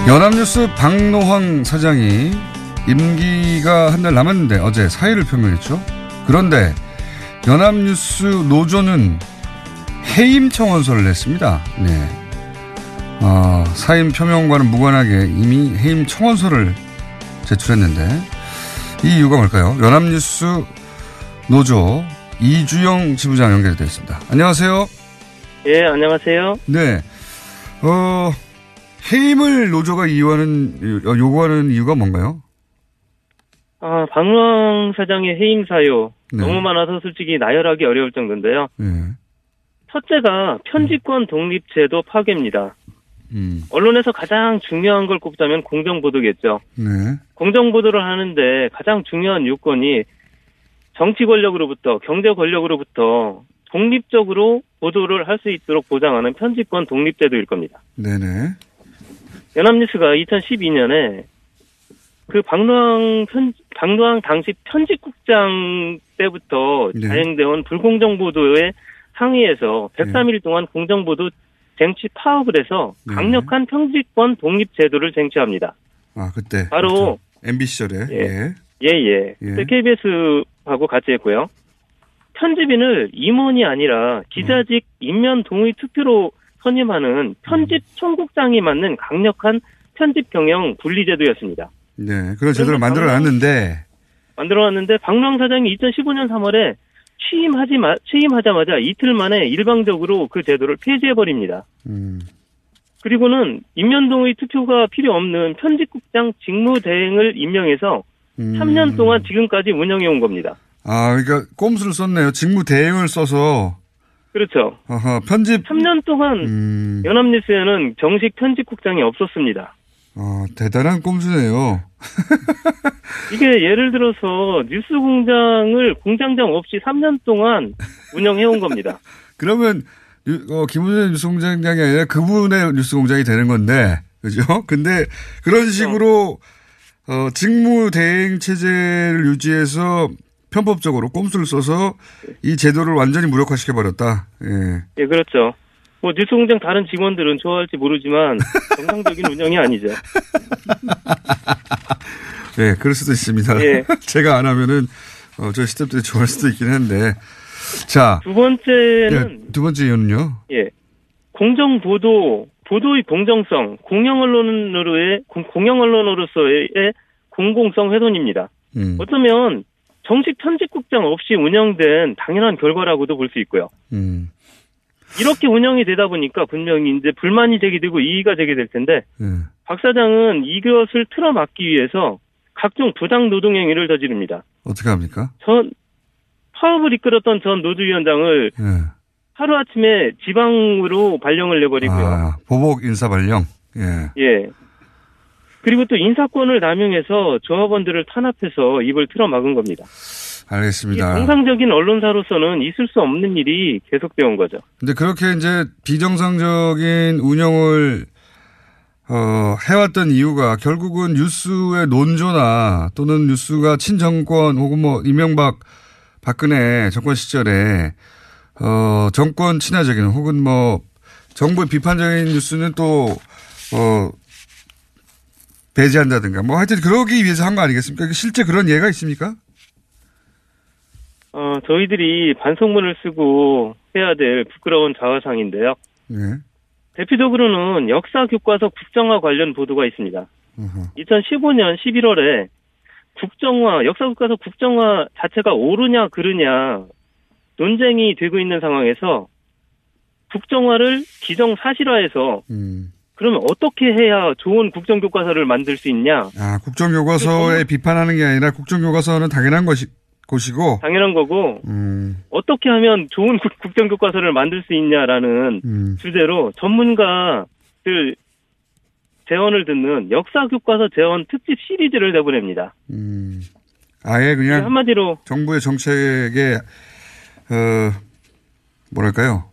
연합뉴스 박노황 사장이 임기가 한 달 남았는데 어제 사의를 표명했죠. 그런데 연합뉴스 노조는 해임 청원서를 냈습니다. 네. 어, 사임 표명과는 무관하게 이미 해임 청원서를 제출했는데 이 이유가 뭘까요? 연합뉴스 노조 이주영 지부장 연결되어 있습니다. 안녕하세요. 예, 안녕하세요. 네. 어, 해임을 노조가 이유하는, 어, 요구하는 이유가 뭔가요? 아, 박노왕 사장의 해임 사유 네. 너무 많아서 솔직히 나열하기 어려울 정도인데요. 네. 첫째가 편집권 독립제도 파괴입니다. 음. 언론에서 가장 중요한 걸 꼽자면 공정보도겠죠. 네. 공정보도를 하는데 가장 중요한 요건이 정치 권력으로부터 경제 권력으로부터 독립적으로 보도를 할 수 있도록 보장하는 편집권 독립제도일 겁니다. 네네. 연합뉴스가 2012년에 그 박노왕 편, 박노왕 당시 편집국장 때부터 네. 자행되어 불공정 보도의 상위에서 103일 동안 공정보도 쟁취 파업을 해서 네. 강력한 편집권 독립 제도를 쟁취합니다. 아, 그때. 바로 MB 시절에. 예. 예. 예 예. 예. KBS하고 같이 했고요. 편집인을 임원이 아니라 기자직 임면 동의 투표로 선임하는 편집 총국장이 맡는 강력한 편집 경영 분리제도였습니다. 네. 그런 제도를 만들어 놨는데, 만들어 놨는데 박노왕 사장이 2015년 3월에 취임하지 마, 취임하자마자 이틀 만에 일방적으로 그 제도를 폐지해 버립니다. 음. 그리고는 임면동의 투표가 필요 없는 편집국장 직무 대행을 임명해서 음. 3년 동안 지금까지 운영해 온 겁니다. 아, 그러니까 꼼수를 썼네요. 직무 대행을 써서 그렇죠. 어허, 편집 3년 동안 음. 연합뉴스에는 정식 편집국장이 없었습니다. 어, 대단한 꼼수네요. 이게 예를 들어서 뉴스 공장을 공장장 없이 3년 동안 운영해 온 겁니다. 그러면 뉴- 어, 김은혜 뉴스 공장장이 아니라 그분의 뉴스 공장이 되는 건데, 그죠? 근데 그런 식으로 어, 직무 대행 체제를 유지해서 편법적으로 꼼수를 써서 이 제도를 완전히 무력화시켜 버렸다. 예. 예, 그렇죠. 뭐 뉴스 공장 다른 직원들은 좋아할지 모르지만 정상적인 운영이 아니죠. 예, 그럴 수도 있습니다. 예. 제가 안 하면은 어, 저희 스태프들이 좋아할 수도 있긴 한데. 자, 두 번째는 예, 두 번째 이유는요. 예. 공정 보도, 보도의 공정성, 공영 언론으로의 공- 공영 언론으로서의 공공성 훼손입니다. 음, 어쩌면 정식 편집국장 없이 운영된 당연한 결과라고도 볼 수 있고요. 음, 이렇게 운영이 되다 보니까 분명히 이제 불만이 제기되고 이의가 제기될 텐데 예. 박 사장은 이것을 틀어막기 위해서 각종 부당 노동 행위를 저지릅니다. 어떻게 합니까? 전 파업을 이끌었던 전 노조위원장을 예. 하루 아침에 지방으로 발령을 내버리고요. 아, 보복 인사 발령. 예. 예. 그리고 또 인사권을 남용해서 조합원들을 탄압해서 입을 틀어막은 겁니다. 알겠습니다. 정상적인 언론사로서는 있을 수 없는 일이 계속되어 온 거죠. 근데 그렇게 이제 비정상적인 운영을 어, 해왔던 이유가 결국은 뉴스의 논조나 또는 뉴스가 친정권 혹은 뭐 이명박 박근혜 정권 시절에 어, 정권 친화적인 혹은 뭐 정부의 비판적인 뉴스는 또 어, 배제한다든가 뭐 하여튼 그러기 위해서 한 거 아니겠습니까? 실제 그런 예가 있습니까? 어, 저희들이 반성문을 쓰고 해야 될 부끄러운 자화상인데요. 예. 대표적으로는 역사 교과서 국정화 관련 보도가 있습니다. 2015년 11월에 국정화, 역사 교과서 국정화 자체가 옳으냐 그르냐 논쟁이 되고 있는 상황에서 국정화를 기정사실화해서 음. 그러면 어떻게 해야 좋은 국정교과서를 만들 수 있냐? 아, 국정교과서에 비판하는 게 아니라 국정교과서는 당연한 것이, 곳이고, 당연한 거고 음, 어떻게 하면 좋은 국- 국정교과서를 만들 수 있냐라는 음, 주제로 전문가들 재원을 듣는 역사교과서 재원 특집 시리즈를 내보냅니다. 음. 아예 그냥 한마디로 정부의 정책에, 어, 뭐랄까요.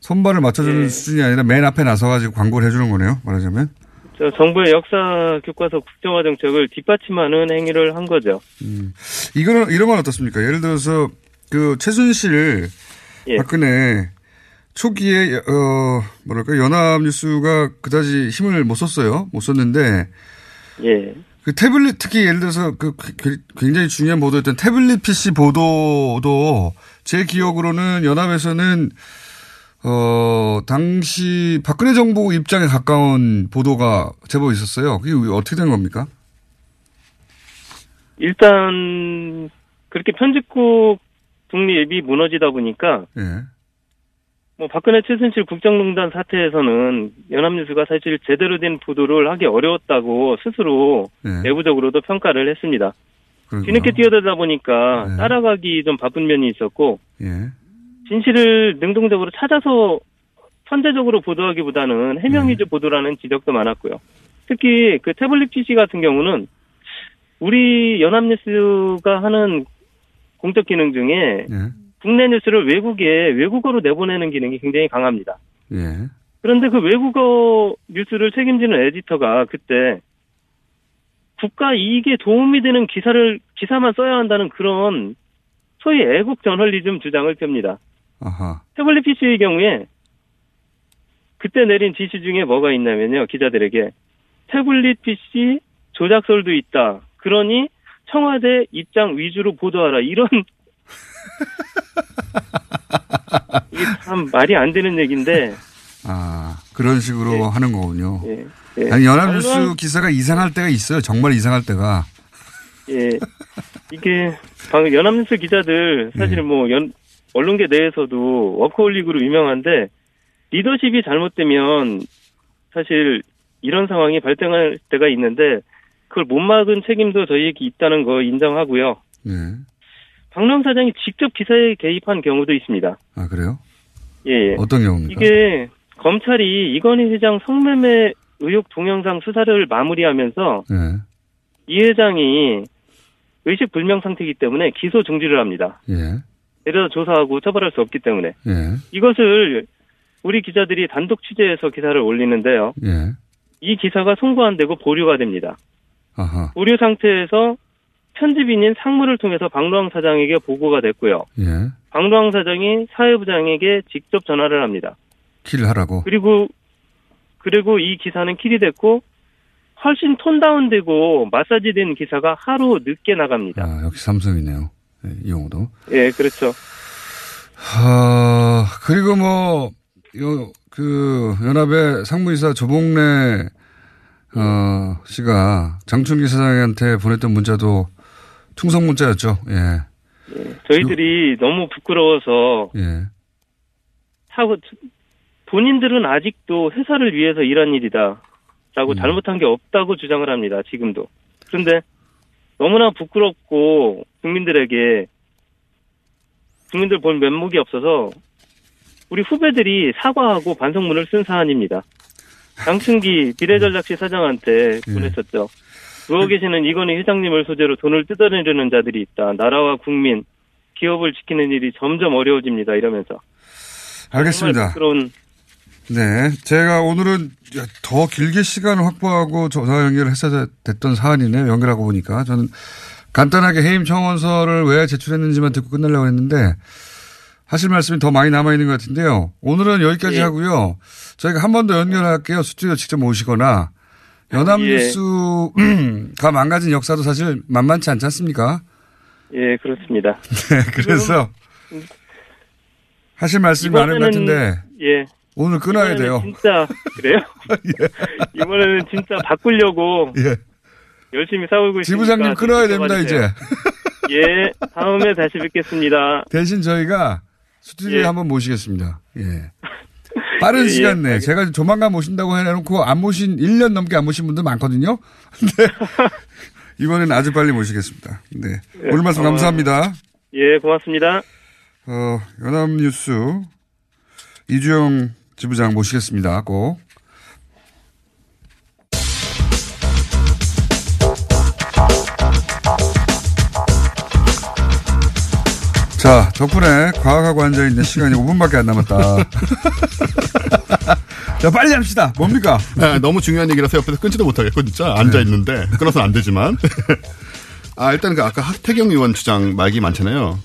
손발을 맞춰주는 예. 수준이 아니라 맨 앞에 나서가지고 광고를 해주는 거네요. 말하자면. 저 정부의 역사 교과서 국정화 정책을 뒷받침하는 행위를 한 거죠. 음. 이거는, 이런 건 어떻습니까? 예를 들어서, 그, 최순실, 예. 박근혜, 초기에, 어, 뭐랄까, 연합뉴스가 그다지 힘을 못 썼어요. 못 썼는데, 예. 그 태블릿 특히 예를 들어서 그 그- 굉장히 중요한 보도였던 태블릿 PC 보도도 제 기억으로는 연합에서는 어 당시 박근혜 정부 입장에 가까운 보도가 제법 있었어요. 그게 어떻게 된 겁니까? 일단 그렇게 편집국 독립이 무너지다 보니까 예. 뭐 박근혜 최순실 국정농단 사태에서는 연합뉴스가 사실 제대로 된 보도를 하기 어려웠다고 스스로 예. 내부적으로도 평가를 했습니다. 그렇구나. 뒤늦게 뛰어들다 보니까 따라가기 좀 바쁜 면이 있었고 예. 진실을 능동적으로 찾아서 선제적으로 보도하기보다는 해명 위주 보도라는 지적도 많았고요. 특히 그 태블릿 PC 같은 경우는 우리 연합뉴스가 하는 공적 기능 중에 예. 국내 뉴스를 외국에 외국어로 내보내는 기능이 굉장히 강합니다. 예. 그런데 그 외국어 뉴스를 책임지는 에디터가 그때 국가 이익에 도움이 되는 기사를 기사만 써야 한다는 그런 소위 애국 저널리즘 주장을 펴니다. 아하. 태블릿 PC의 경우에 그때 내린 지시 중에 뭐가 있냐면요. 기자들에게 태블릿 PC 조작설도 있다. 그러니 청와대 입장 위주로 보도하라. 이런 이게 참 말이 안 되는 얘기인데 아 그런 식으로 하는 거군요. 예, 예. 아니 연합뉴스 기사가 이상할 때가 있어요. 정말 이상할 때가. 예. 이게 방금 연합뉴스 기자들 사실 뭐 연, 언론계 내에서도 워커홀릭으로 유명한데 리더십이 잘못되면 사실 이런 상황이 발생할 때가 있는데 그걸 못 막은 책임도 저희에게 있다는 거 인정하고요. 네. 박명 사장이 직접 기사에 개입한 경우도 있습니다. 아, 그래요? 예, 예. 어떤 경우입니까? 이게 검찰이 이건희 회장 성매매 의혹 동영상 수사를 마무리하면서 네. 이 회장이 의식 불명 상태이기 때문에 기소 중지를 합니다. 예. 데려다 조사하고 처벌할 수 없기 때문에 예. 이것을 우리 기자들이 단독 취재해서 기사를 올리는데요. 예. 이 기사가 송고 안 되고 보류가 됩니다. 아하. 보류 상태에서 편집인인 상무를 통해서 박노왕 사장에게 보고가 됐고요. 예. 박노왕 사장이 사회부장에게 직접 전화를 합니다. 킬을 하라고. 그리고 그리고 이 기사는 킬이 됐고 훨씬 톤 다운되고 마사지된 기사가 하루 늦게 나갑니다. 아, 역시 삼성이네요. 예, 이 경우도. 예, 그렇죠. 하, 그리고 뭐, 요, 그, 연합의 상무이사 조봉래, 어, 씨가 장충기 사장한테 보냈던 문자도 충성 문자였죠. 예. 저희들이 너무 부끄러워서 예. 사고 본인들은 아직도 회사를 위해서 일한 일이다. 라고 잘못한 게 없다고 주장을 합니다. 지금도. 그런데 너무나 부끄럽고 국민들에게 국민들 본 면목이 없어서 우리 후배들이 사과하고 반성문을 쓴 사안입니다. 장충기 비례전략시 사장한테 보냈었죠. 누워 계시는 이건희 회장님을 소재로 돈을 뜯어내려는 자들이 있다. 나라와 국민, 기업을 지키는 일이 점점 어려워집니다. 이러면서. 알겠습니다. 그런 네. 제가 오늘은 더 길게 시간을 확보하고 전화 연결을 했어야 됐던 사안이네요. 연결하고 보니까. 저는 간단하게 해임 청원서를 왜 제출했는지만 듣고 끝내려고 했는데 하실 말씀이 더 많이 남아있는 것 같은데요. 오늘은 여기까지 예. 하고요. 저희가 한 번 더 연결할게요. 스튜디오 직접 모시거나 연합뉴스가 망가진 역사도 사실 만만치 않지 않습니까? 예, 그렇습니다. 네. 그래서 하실 말씀이 많은 것 같은데 예. 오늘 끊어야 돼요. 진짜 그래요? 이번에는 진짜 바꾸려고 예. 열심히 싸우고 있습니다. 지부장님 끊어야 됩니다, 이제. 예, 다음에 다시 뵙겠습니다. 대신 저희가 스튜디오에 예. 한번 모시겠습니다. 예. 빠른 예, 시간 예, 내에 제가 조만간 모신다고 해놓고 안 모신 1년 넘게 안 모신 분들 많거든요. 근데 이번에는 아주 빨리 모시겠습니다. 네. 예, 오늘 말씀 어, 감사합니다. 예, 고맙습니다. 어, 연합뉴스 이주영 지부장 모시겠습니다. 꼭. 자, 덕분에 과학하고 앉아있는 시간이 5분밖에 안 남았다. 자, 빨리 합시다. 뭡니까? 아, 너무 중요한 얘기라서 옆에서 끊지도 못하겠고, 진짜. 앉아있는데. 끊어서는 안 되지만. 아, 일단 그 아까 하태경 의원 주장 말기 많잖아요.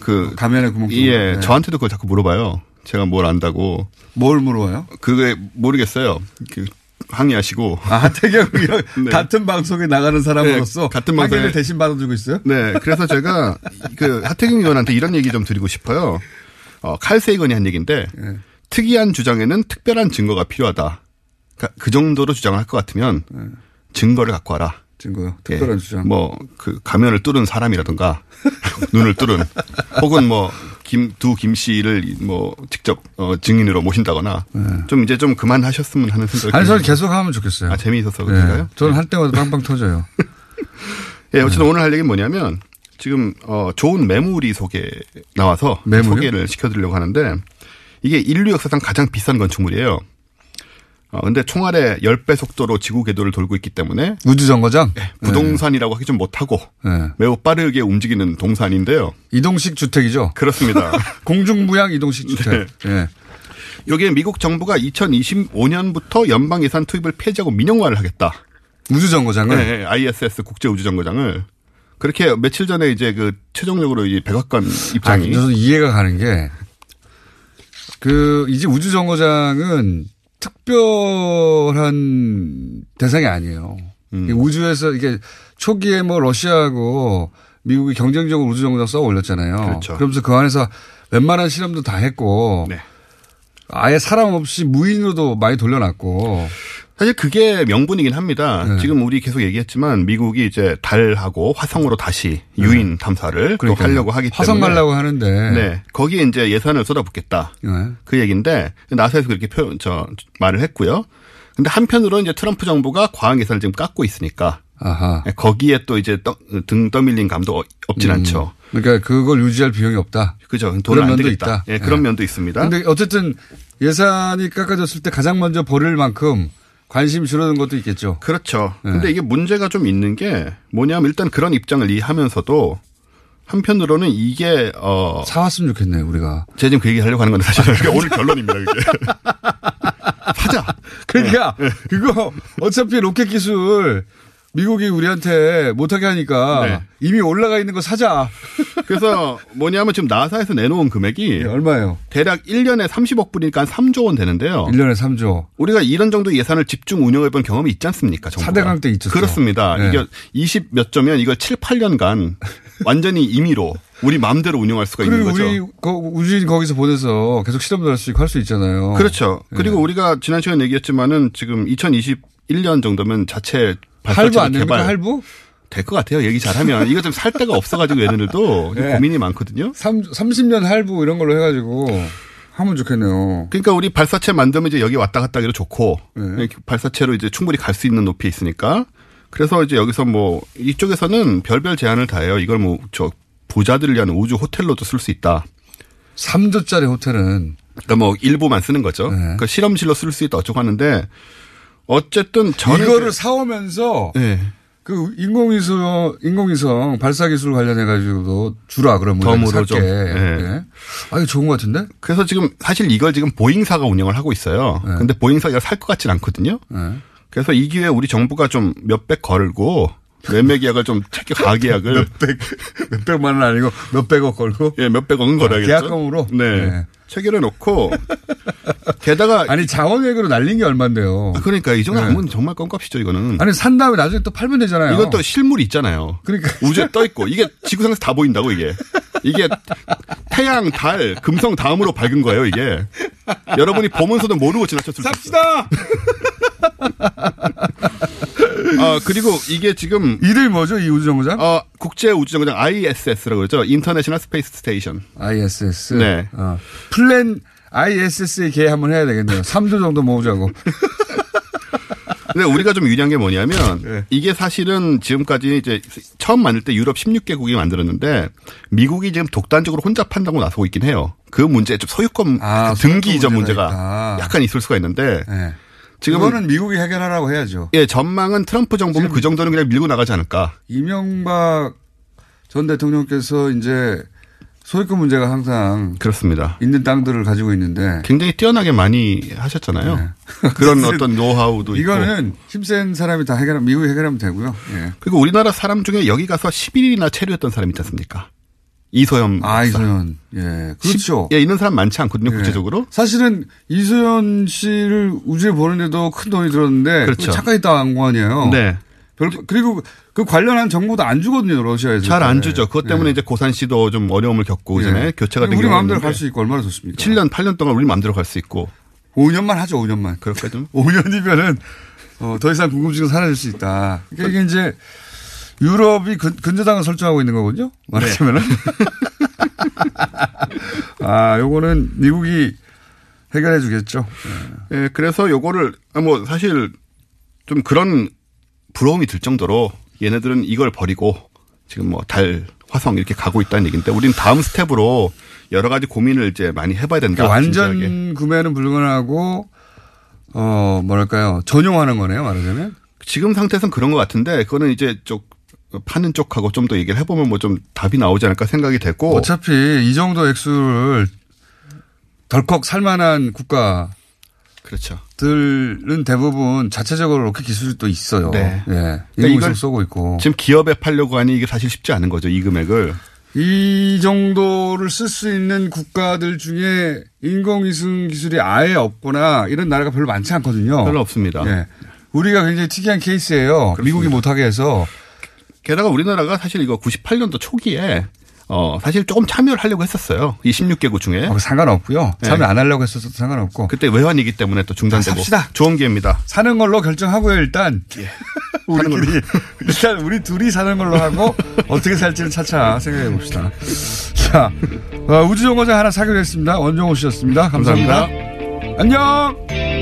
그. 가면의 구멍. 예, 네. 저한테도 그걸 자꾸 물어봐요. 제가 뭘 안다고. 뭘 물어봐요? 그게 모르겠어요. 그 항의하시고. 아, 하태경 의원 네. 같은 방송에 나가는 사람으로서 네, 같은 방송에- 대신 받아주고 있어요? 네, 그래서 제가 그 하태경 의원한테 이런 얘기 좀 드리고 싶어요. 어, 칼세이건이 한 얘기인데 네. 특이한 주장에는 특별한 증거가 필요하다. 그러니까 그 정도로 주장을 할 것 같으면 증거를 갖고 와라. 증거요. 특별한 주장. 뭐 그 가면을 뚫은 사람이라든가 눈을 뚫은 혹은 뭐 김두 김 씨를 뭐 직접 어, 증인으로 모신다거나 좀 이제 좀 그만하셨으면 하는 생각이 네. 아니, 저는. 계속 하면 좋겠어요. 아 재미있어서 네. 그런가요? 저는 할 때마다 빵빵 터져요. 예, 어쨌든 오늘 할 얘기는 뭐냐면 지금 어 좋은 매물이 소개 나와서 매물이요? 소개를 시켜드리려고 하는데 이게 인류 역사상 가장 비싼 건축물이에요. 어 근데 총알의 10배 속도로 지구 궤도를 돌고 있기 때문에 우주 정거장? 부동산이라고 하기 좀 못하고 네. 매우 빠르게 움직이는 동산인데요. 이동식 주택이죠? 그렇습니다. 공중부양 이동식 주택. 예. 여기에 미국 정부가 2025년부터 연방 예산 투입을 폐지하고 민영화를 하겠다. 우주 정거장을? 네, ISS 국제 우주 정거장을 그렇게 며칠 전에 이제 그 최종적으로 이 백악관 입장이 저는 이해가 가는 게, 그, 이제 우주 정거장은 특별한 대상이 아니에요. 음. 이 우주에서 이게 초기에 뭐 러시아하고 미국이 경쟁적으로 우주 정거장 써 올렸잖아요. 그렇죠. 러면서그 안에서 웬만한 실험도 다 했고, 네. 아예 사람 없이 무인으로도 많이 돌려놨고, 사실 그게 명분이긴 합니다. 네. 지금 우리 계속 얘기했지만 미국이 이제 달하고 화성으로 다시 유인 탐사를 또 그러니까요. 하려고 하기 때문에 화성 가려고 하는데. 네. 거기에 이제 예산을 쏟아붓겠다. 네. 그 얘기인데 나사에서 그렇게 표, 저 말을 했고요. 근데 한편으로는 이제 트럼프 정부가 과학 예산을 지금 깎고 있으니까 아하. 예, 거기에 또 이제 떠, 등 떠밀린 감도 어- 없진 음. 않죠. 그러니까 그걸 유지할 비용이 없다. 그죠. 그런 면도. 있다. 예, 그런 예. 면도 있습니다. 근데 어쨌든 예산이 깎아졌을 때 가장 먼저 버릴 만큼 관심이 줄어든 것도 있겠죠. 그렇죠. 네. 근데 이게 문제가 좀 있는 게 뭐냐면 일단 그런 입장을 이해하면서도 한편으로는 이게 어 사왔으면 좋겠네요, 우리가. 제가 지금 그 얘기 하려고 하는 건데 사실은 그게 오늘 결론입니다, 그게. 사자. 그러니까 그거 어차피 로켓 기술 미국이 우리한테 못하게 하니까 네. 이미 올라가 있는 거 사자. 그래서 뭐냐면 지금 나사에서 내놓은 금액이 네, 얼마예요? 대략 1년에 30억 불이니까 한 3조 원 되는데요. 1년에 3조. 우리가 이런 정도 예산을 집중 운영해 본 경험이 있지 않습니까? 정부가. 4대강 때 있었죠. 그렇습니다. 네. 이게 20 몇 조면 이걸 7, 8년간 완전히 임의로 우리 마음대로 운영할 수가 있는 거죠. 우리 거- 우주인 거기서 보내서 계속 실험도 할 수 있고 할 수 있잖아요. 그렇죠. 네. 그리고 우리가 지난 시간에 얘기했지만은 지금 2021년 정도면 자체 할부 안 됩니까? 할부? 될 것 같아요. 얘기 잘하면 이거 좀 살 데가 없어가지고 얘네들도 네. 고민이 많거든요. 3, 30년 할부 이런 걸로 해가지고 하면 좋겠네요. 그러니까 우리 발사체 만들면 이제 여기 왔다 갔다 하기도 좋고 네. 발사체로 이제 충분히 갈 수 있는 높이에 있으니까 그래서 이제 여기서 뭐 이쪽에서는 별별 제한을 다 해요. 이걸 뭐저 부자들을 위한 우주 호텔로도 쓸 수 있다. 3조짜리 호텔은 그러니까 뭐 일부만 쓰는 거죠. 네. 그러니까 실험실로 쓸 수 있다 어쩌고 하는데 어쨌든 이거를 이제- 사오면서 네. 그 인공위성 인공위성 발사 기술 관련해 가지고도 주라 그러면 덤으로. 좀. 네. 예. 아 이거 좋은 것 같은데? 그래서 지금 사실 이걸 지금 보잉사가 운영을 하고 있어요. 네. 근데 보잉사가 살 것 같진 않거든요. 그래서 이 기회에 우리 정부가 좀 몇백 걸고 매매 계약을 좀 체결 가계약을 몇백 몇백만 원 아니고 몇백억 걸고 예 몇백억은 걸어야겠죠. 계약금으로 네. 네. 체결해 놓고 게다가 아니 자원외교로 날린 게 얼마인데요? 그러니까 이 정도 네. 하면 정말 껌값이죠 이거는. 아니 산 다음에 나중에 또 팔면 되잖아요. 이건 또 실물이 있잖아요. 그러니까 우주에 떠 있고 이게 지구상에서 다 보인다고 이게. 이게 태양, 달, 금성 다음으로 밝은 거예요 이게. 여러분이 보면서도 모르고 지나쳤을. 삽시다. 아 그리고 이게 지금 이름이 뭐죠 이 우주정거장? 어 국제 우주정거장 ISS라고 그러죠. International Space Station. ISS. 네. 어. 플랜 ISS의 계 한번 해야 되겠네요. 3조 정도 모으자고. 근데 우리가 좀 유리한 게 뭐냐면 네. 이게 사실은 지금까지 이제 처음 만들 때 유럽 16개국이 만들었는데 미국이 지금 독단적으로 혼자 판다고 나서고 있긴 해요. 그 문제 좀 소유권 아, 그 등기 이전 문제가 문제가 있다. 약간 있을 수가 있는데 네. 지금 이거는 미국이 해결하라고 해야죠. 예 전망은 트럼프 정부는 그 정도는 그냥 밀고 나가지 않을까. 이명박 전 대통령께서 이제 소유권 문제가 항상 그렇습니다. 있는 땅들을 가지고 있는데 굉장히 뛰어나게 많이 하셨잖아요. 그런 어떤 노하우도 있고. 이거는 힘센 사람이 다 해결하면 미국이 해결하면 되고요. 예. 그리고 우리나라 사람 중에 여기 가서 10일이나 체류했던 사람 있지 않습니까? 이소연. 아. 이소연. 예. 그렇죠. 예, 있는 사람 많지 않거든요, 예. 국제적으로. 사실은 이소연 씨를 우주에 보내는데도 큰 돈이 들었는데 그렇죠. 착각이 당한 거 아니에요. 네. 별, 그리고 그 관련한 정보도 안 주거든요, 러시아에서. 잘 안 주죠. 그것 때문에 이제 고산 씨도 좀 어려움을 겪고 예. 이전에 교체가 된 우리 마음대로 갈 수 있고 얼마나 좋습니까? 7년, 8년 동안 우리 마음대로 갈 수 있고. 5년만 하죠, 5년만. 그렇게 좀. 5년이면은 어, 더 이상 궁금증은 사라질 수 있다. 그러니까 이게 이제 유럽이 근, 근저당을 설정하고 있는 거군요. 말하자면은. 아, 요거는 미국이 해결해 주겠죠. 예, 그래서 요거를, 아, 뭐, 사실 좀 그런 부러움이 들 정도로 얘네들은 이걸 버리고 지금 뭐 달, 화성 이렇게 가고 있다는 얘기인데 우리는 다음 스텝으로 여러 가지 고민을 이제 많이 해봐야 된다. 그러니까 진지하게. 완전 구매는 불가능하고 어, 뭐랄까요. 전용하는 거네요, 말하자면. 지금 상태에서는 그런 것 같은데 그거는 이제 쪽 파는 쪽하고 좀 더 얘기를 해보면 뭐 좀 답이 나오지 않을까 생각이 됐고 어차피 이 정도 액수를 덜컥 살만한 국가 그렇죠. 들은 대부분 자체적으로 로켓 기술이 또 있어요. 네. 예. 그러니까 이걸 쏘고 있고. 지금 기업에 팔려고 하니 이게 사실 쉽지 않은 거죠 이 금액을 이 정도를 쓸 수 있는 국가들 중에 인공위성 기술이 아예 없거나 이런 나라가 별로 많지 않거든요. 별로 없습니다. 예. 우리가 굉장히 특이한 케이스예요. 미국이 못하게 해서. 게다가 우리나라가 사실 이거 98년도 초기에 어 사실 조금 참여를 하려고 했었어요. 이 16개국 중에. 어, 상관없고요. 네. 참여 안 하려고 했어도 상관없고. 그때 외환이기 때문에 또 중단되고. 삽시다. 좋은 기회입니다. 사는 걸로 결정하고요, 일단. 우리끼리. 일단 우리 둘이 사는 걸로 하고 어떻게 살지는 차차 생각해 봅시다. 자, 어, 우주정거장 하나 사기로 했습니다. 원종호 씨였습니다. 감사합니다. 안녕!